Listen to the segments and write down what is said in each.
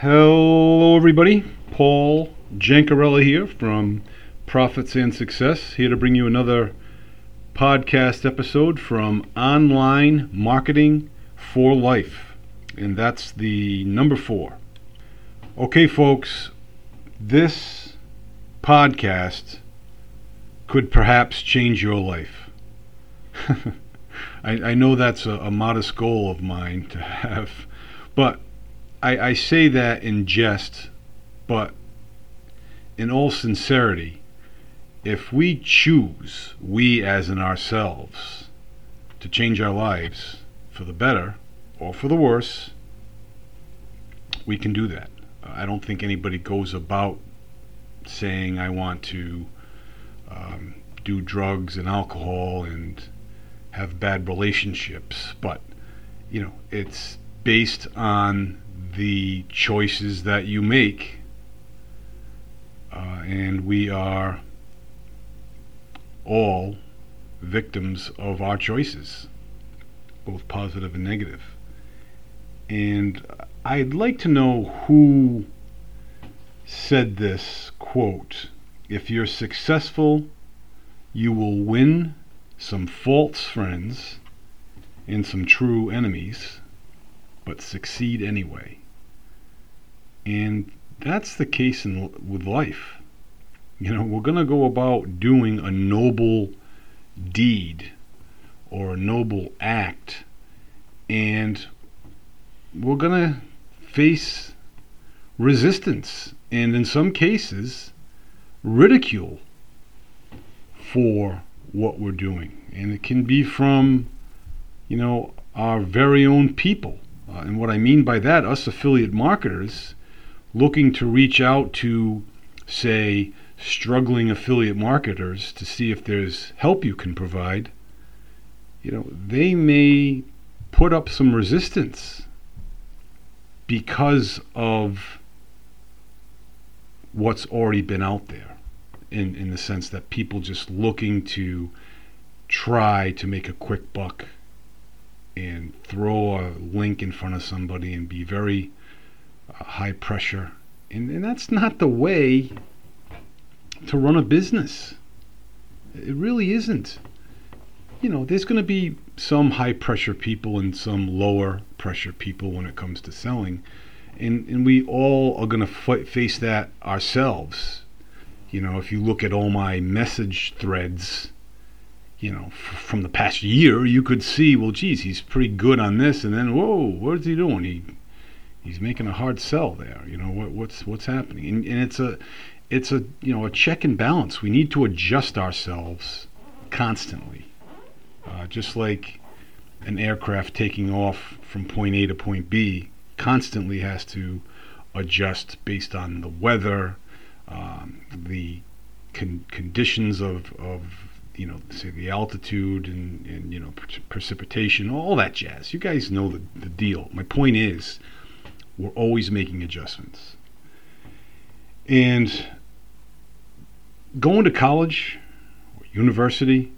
Hello, everybody. Paul Jancarella here from Profits and Success, here to bring you another podcast episode from Online Marketing for Life. And that's the number four. Okay, folks, this podcast could perhaps change your life. I, I, know that's a, a modest goal of mine to have, but I, I say that in jest, but in all sincerity, if we choose, we as in ourselves, to change our lives for the better or for the worse, we can do that. I don't think anybody goes about saying, I want to um, do drugs and alcohol and have bad relationships, but you know, it's based on the choices that you make. Uh, and we are all victims of our choices, both positive and negative. And I'd like to know who said this quote If you're successful, you will win some false friends and some true enemies, but succeed anyway. And that's the case in, with life. You know, we're going to go about doing a noble deed or a noble act, and we're going to face resistance and, in some cases, ridicule for what we're doing. And it can be from, you know, our very own people. Uh, and what I mean by that, us affiliate marketers, looking to reach out to, say, struggling affiliate marketers to see if there's help you can provide, you know, they may put up some resistance because of what's already been out there in, in the sense that people just looking to try to make a quick buck and throw a link in front of somebody and be very high pressure. And, and that's not the way to run a business. It really isn't. You know, there's going to be some high pressure people and some lower pressure people when it comes to selling. And, and we all are going to f- face that ourselves. You know, if you look at all my message threads, you know, f- from the past year, you could see, well, geez, he's pretty good on this, and then, whoa, what is he doing? He he's making a hard sell there. You know what, what's what's happening, and, and it's a it's a you know a check and balance. We need to adjust ourselves constantly, uh, just like an aircraft taking off from point A to point B constantly has to adjust based on the weather, um, the con- conditions of, of you know, say the altitude and, and you know, pre- precipitation, all that jazz. You guys know the, the deal. My point is, we're always making adjustments. And going to college or university,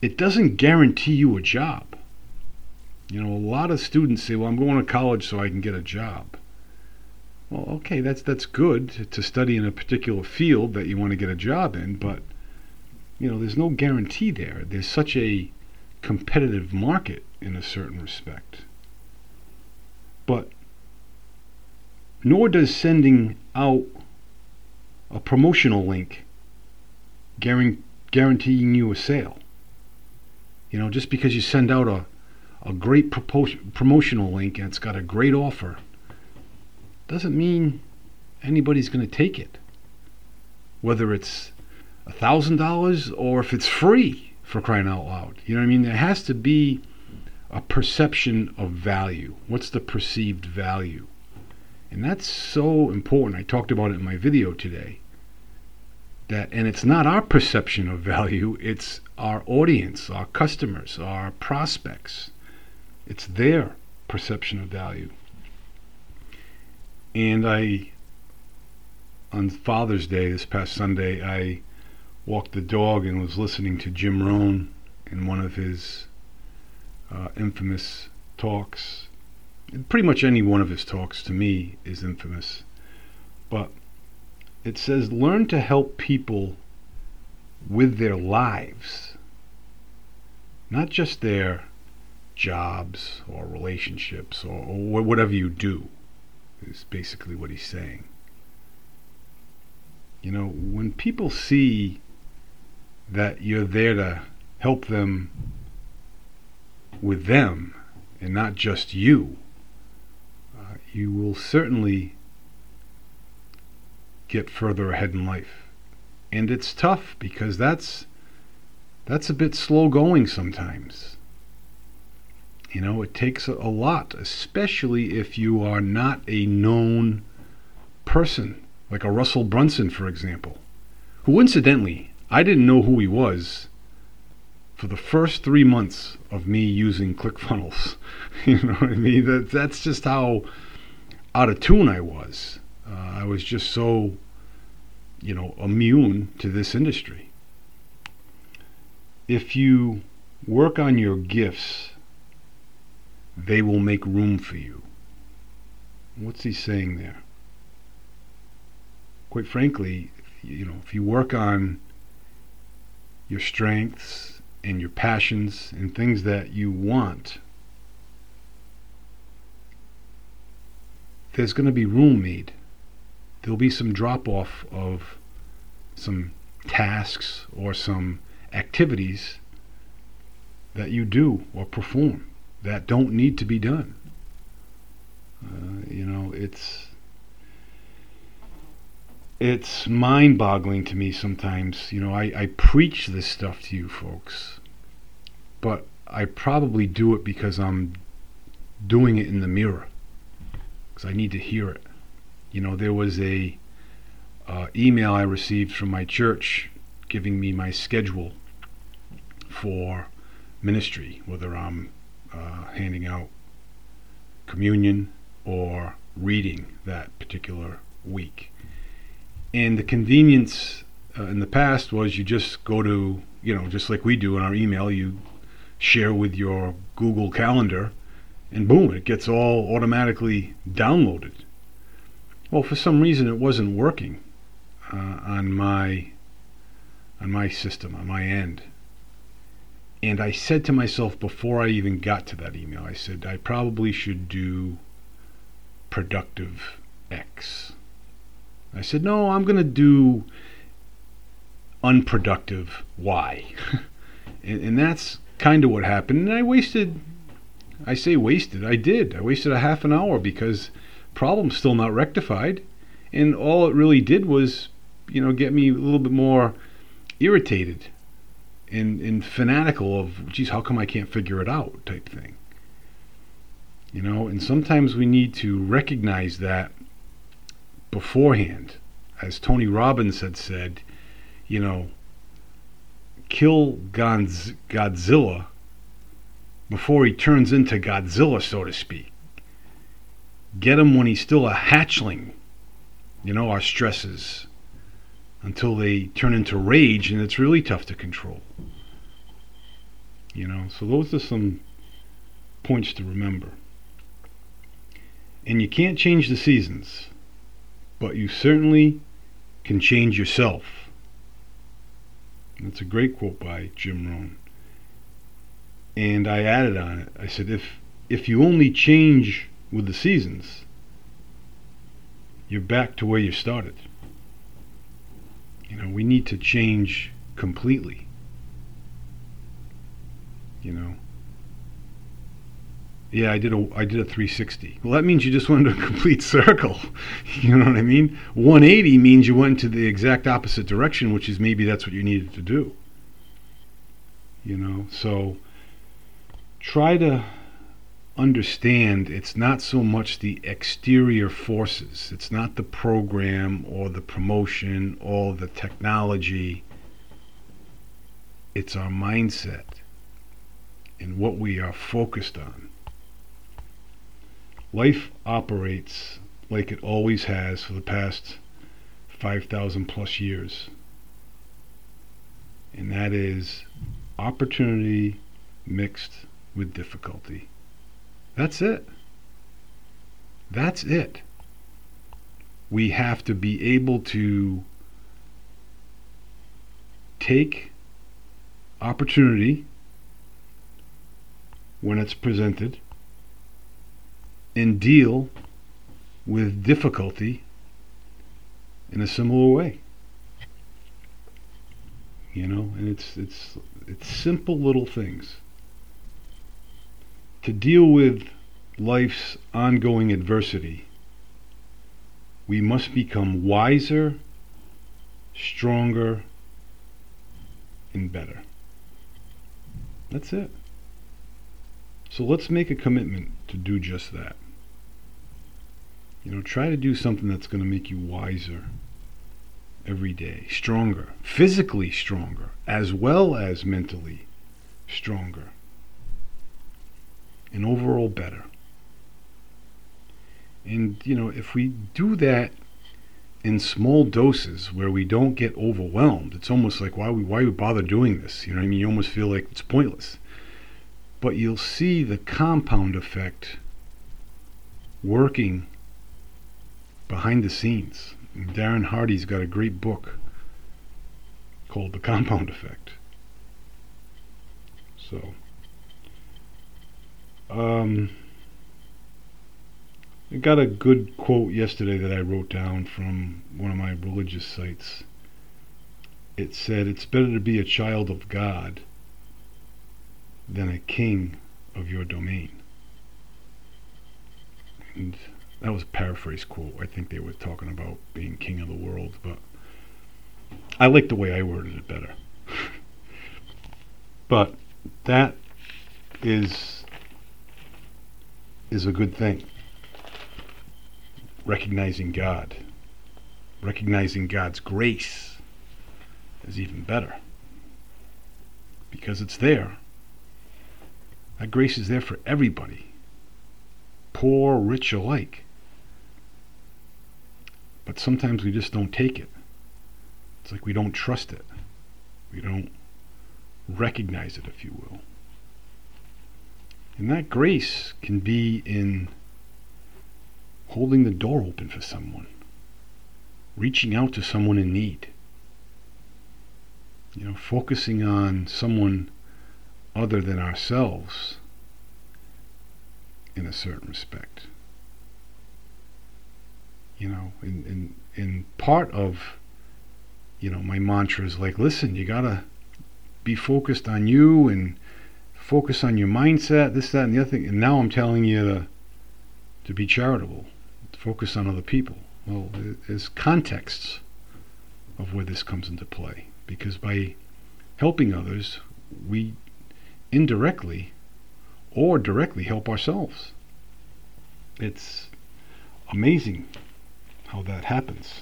it doesn't guarantee you a job. You know, a lot of students say, "Well, I'm going to college so I can get a job." Well, okay, that's that's good to study in a particular field that you want to get a job in, but you know, there's no guarantee there. There's such a competitive market in a certain respect. But nor does sending out a promotional link guaranteeing you a sale. You know, just because you send out a, a great promotional link and it's got a great offer doesn't mean anybody's going to take it. Whether it's a thousand dollars or if it's free for crying out loud. You know what I mean? There has to be a perception of value. What's the perceived value? And that's so important. I talked about it in my video today. That and it's not our perception of value, it's our audience, our customers, our prospects. It's their perception of value. And I on Father's Day this past Sunday, I walked the dog and was listening to Jim Rohn in one of his uh, infamous talks pretty much any one of his talks to me is infamous. But it says learn to help people with their lives, not just their jobs or relationships or, or whatever you do, is basically what he's saying. You know, when people see that you're there to help them with them and not just you, you will certainly get further ahead in life. And it's tough because that's that's a bit slow going sometimes. You know, it takes a, lot, especially if you are not a known person, like a Russell Brunson, for example, who incidentally, I didn't know who he was for the first three months of me using ClickFunnels. you know what I mean? That, that's just how out of tune I was. Uh, I was just so, you know, immune to this industry. If you work on your gifts they will make room for you. What's he saying there? Quite frankly, you know, if you work on your strengths and your passions and things that you want, there's going to be room made. There'll be some drop off of some tasks or some activities that you do or perform that don't need to be done. Uh, you know, it's it's mind-boggling to me sometimes. You know, I, I preach this stuff to you folks, but I probably do it because I'm doing it in the mirror because I need to hear it. You know, there was a uh, email I received from my church giving me my schedule for ministry, whether I'm uh, handing out communion or reading that particular week. And the convenience uh, in the past was you just go to, you know, just like we do in our email, you share with your Google Calendar, and boom, it gets all automatically downloaded. Well, for some reason, it wasn't working uh, on my on my system, on my end. And I said to myself before I even got to that email, I said, I probably should do productive X. I said, no, I'm going to do unproductive Y. and, and that's kind of what happened. And I wasted, I say wasted, I did. I wasted a half an hour because problem's still not rectified. And all it really did was, you know, get me a little bit more irritated and, and fanatical of, geez, how come I can't figure it out type thing. You know, and sometimes we need to recognize that beforehand. As Tony Robbins had said, you know, kill Godzilla before he turns into Godzilla, so to speak. Get him when he's still a hatchling. You know, our stresses until they turn into rage and it's really tough to control. You know, so those are some points to remember. And you can't change the seasons, but you certainly can change yourself. That's a great quote by Jim Rohn. And I added on it. I said, if if you only change with the seasons, you're back to where you started. You know, we need to change completely. You know. Yeah, I did a I did a 360. Well, that means you just went into a complete circle. you know what I mean? 180 means you went to the exact opposite direction, which is maybe that's what you needed to do. You know, so try to understand it's not so much the exterior forces, it's not the program or the promotion or the technology, it's our mindset and what we are focused on. Life operates like it always has for the past 5,000 plus years, and that is opportunity mixed with difficulty. That's it. That's it. We have to be able to take opportunity when it's presented and deal with difficulty in a similar way. You know, and it's it's it's simple little things. To deal with life's ongoing adversity, we must become wiser, stronger, and better. That's it. So let's make a commitment to do just that. You know, try to do something that's going to make you wiser every day, stronger, physically stronger, as well as mentally stronger, and overall better. And, you know, if we do that in small doses where we don't get overwhelmed, it's almost like why we why we bother doing this? You know I mean? You almost feel like it's pointless. But you'll see the compound effect working behind the scenes. Darren Hardy's got a great book called The Compound Effect. So, um, I got a good quote yesterday that I wrote down from one of my religious sites. It said, It's better to be a child of God than a king of your domain. And that was a paraphrase quote. I think they were talking about being king of the world, but I like the way I worded it better. but that is is a good thing. Recognizing God, recognizing God's grace is even better because it's there. That grace is there for everybody, poor, rich alike. But sometimes we just don't take it. It's like we don't trust it. We don't recognize it, if you will. And that grace can be in holding the door open for someone, reaching out to someone in need, you know, focusing on someone other than ourselves in a certain respect. You know and and and part of you know my mantra is like listen you gotta be focused on you and focus on your mindset this that and the other thing. And now i'm telling you to, to be charitable. To focus on other people. Well there's contexts of where this comes into play. Because by helping others we indirectly or directly help ourselves. It's amazing how that happens,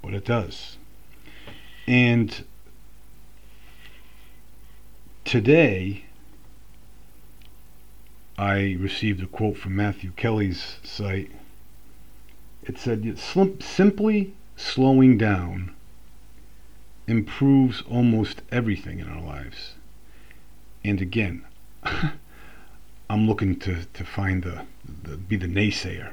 but it does. And today, I received a quote from Matthew Kelly's site. It said, simply slowing down improves almost everything in our lives. And again, I'm looking to, to find the, the be the naysayer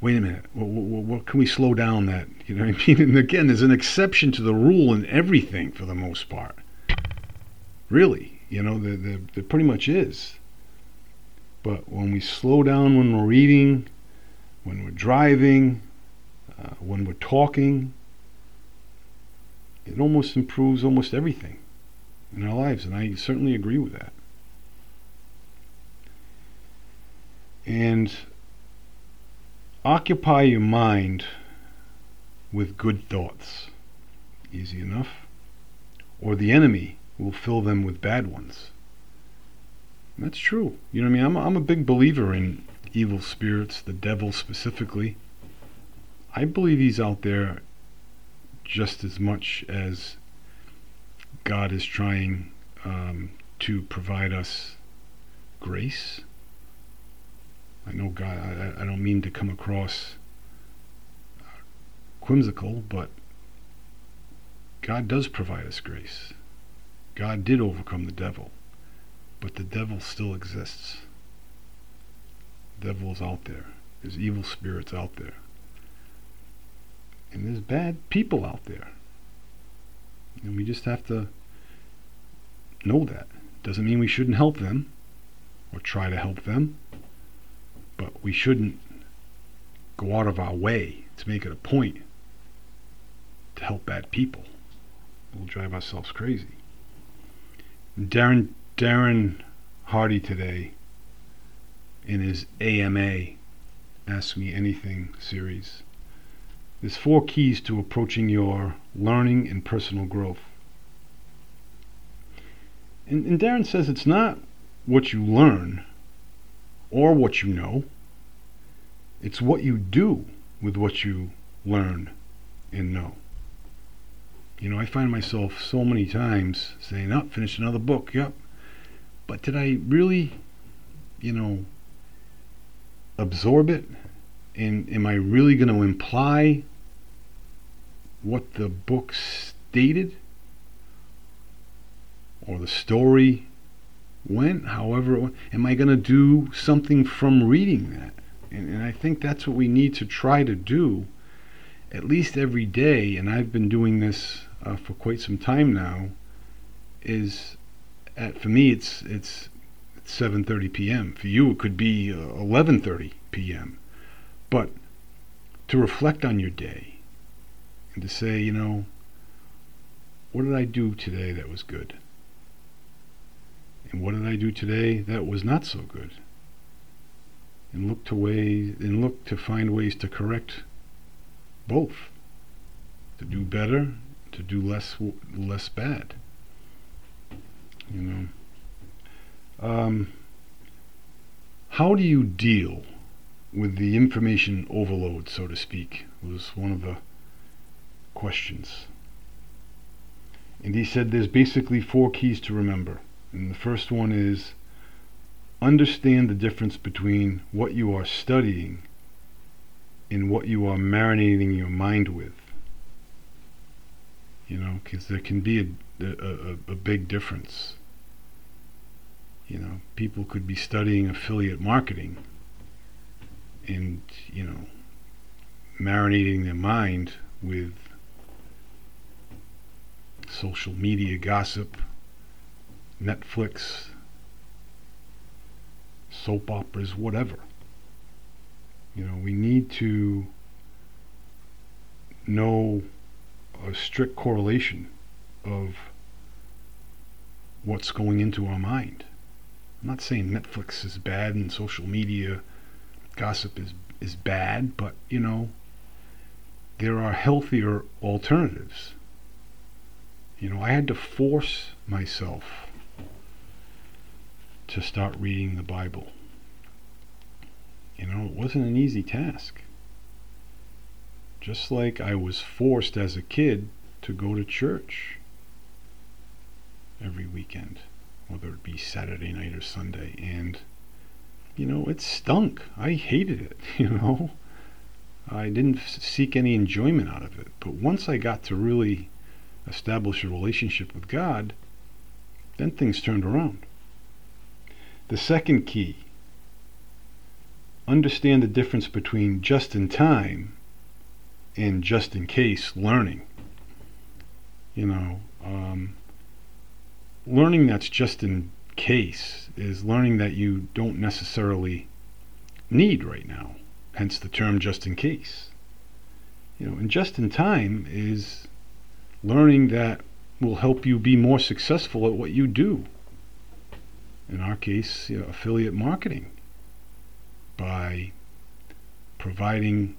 wait a minute, what, what, what, can we slow down that? You know what I mean? And again, there's an exception to the rule in everything for the most part. Really, you know, there, there, there pretty much is. But when we slow down when we're reading, when we're driving, uh, when we're talking, it almost improves almost everything in our lives, and I certainly agree with that. And Occupy your mind with good thoughts. Easy enough. Or the enemy will fill them with bad ones. That's true. You know what I mean? I'm a, I'm a big believer in evil spirits, the devil specifically. I believe he's out there just as much as God is trying um, to provide us grace I know God, I, I don't mean to come across uh, whimsical, but God does provide us grace. God did overcome the devil, but the devil still exists. The devil is out there. There's evil spirits out there. And there's bad people out there. And we just have to know that. Doesn't mean we shouldn't help them or try to help them, but we shouldn't go out of our way to make it a point to help bad people. We'll drive ourselves crazy. Darren Darren Hardy today in his AMA Ask Me Anything series. There's four keys to approaching your learning and personal growth. And, and Darren says it's not what you learn or what you know, it's what you do with what you learn and know. You know, I find myself so many times saying, "Up, oh, finish another book." Yep, but did I really, you know, absorb it? And am I really going to imply what the book stated? Or the story went, however? Am I going to do something from reading that? And, and I think that's what we need to try to do at least every day. And I've been doing this uh, for quite some time now. Is at for me it's it's 7:30 p.m. For you, it could be 11:30 uh, p.m. But to reflect on your day and to say, you know, what did I do today that was good? And what did I do today that was not so good? And look to ways and look to find ways to correct both. To do better, to do less less bad. You know. Um, how do you deal with the information overload, so to speak, was one of the questions. And he said there's basically four keys to remember. And the first one is understand the difference between what you are studying and what you are marinating your mind with. You know, because there can be a, a, a, big difference. You know, people could be studying affiliate marketing and you know marinating their mind with social media gossip, Netflix, soap operas, whatever. You know, we need to know a strict correlation of what's going into our mind. I'm not saying Netflix is bad and social media gossip is is bad, but you know, there are healthier alternatives. You know, I had to force myself to start reading the Bible. You know, it wasn't an easy task. Just like I was forced as a kid to go to church every weekend, whether it be Saturday night or Sunday. And you know, it stunk. I hated it, you know. I didn't seek any enjoyment out of it. But once I got to really establish a relationship with God, then things turned around. The second key understand the difference between just in time and just in case learning. You know, um, learning that's just in case is learning that you don't necessarily need right now, hence the term just in case. You know, and just in time is learning that will help you be more successful at what you do. In our case, you know, affiliate marketing by providing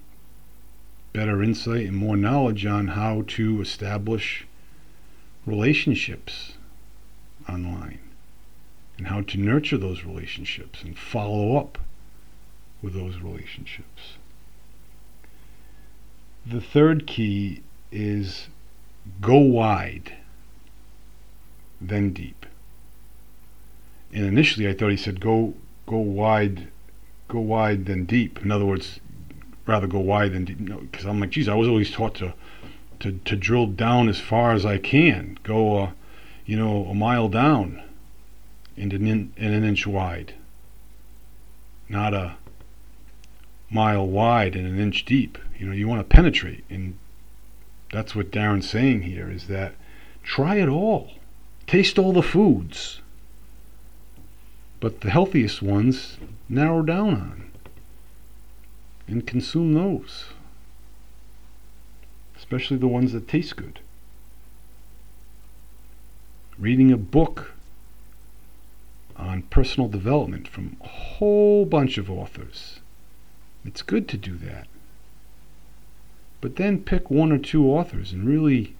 better insight and more knowledge on how to establish relationships online and how to nurture those relationships and follow up with those relationships. The third key is go wide, then deep. And initially I thought he said go go wide, go wide then deep. In other words, rather go wide than deep. Because I'm like, geez, I was always taught to to to drill down as far as I can, go, uh, you know, a mile down and an, in, and an inch wide. Not a mile wide and an inch deep. You know, you want to penetrate, and that's what Darren's saying here is that try it all, taste all the foods, but the healthiest ones narrow down on and consume those, especially the ones that taste good. Reading a book on personal development from a whole bunch of authors. It's good to do that. But then pick one or two authors and really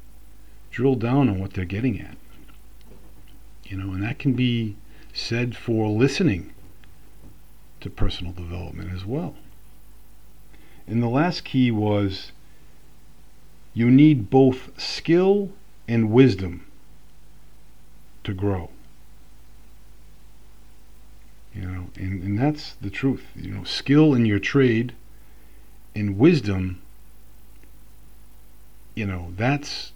drill down on what they're getting at. You know, and that can be said for listening to personal development as well. And the last key was you need both skill and wisdom to grow. You know, and, and that's the truth. You know, skill in your trade and wisdom, you know, that's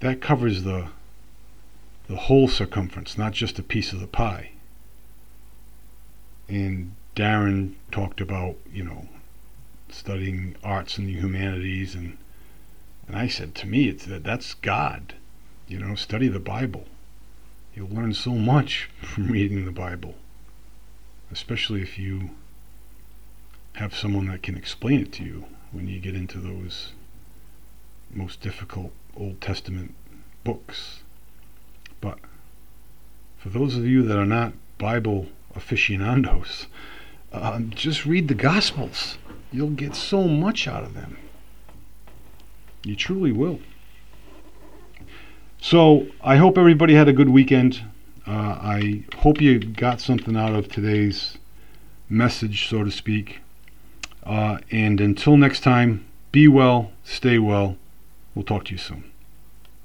that covers the the whole circumference, not just a piece of the pie. And Darren talked about, you know, studying arts and the humanities and and I said to me it's that that's God. You know, study the Bible. You'll learn so much from reading the Bible. Especially if you have someone that can explain it to you when you get into those most difficult Old Testament books. But for those of you that are not Bible aficionados, uh, just read the Gospels. You'll get so much out of them. You truly will. So I hope everybody had a good weekend. Uh, I hope you got something out of today's message, so to speak. Uh, and until next time, be well, stay well. We'll talk to you soon.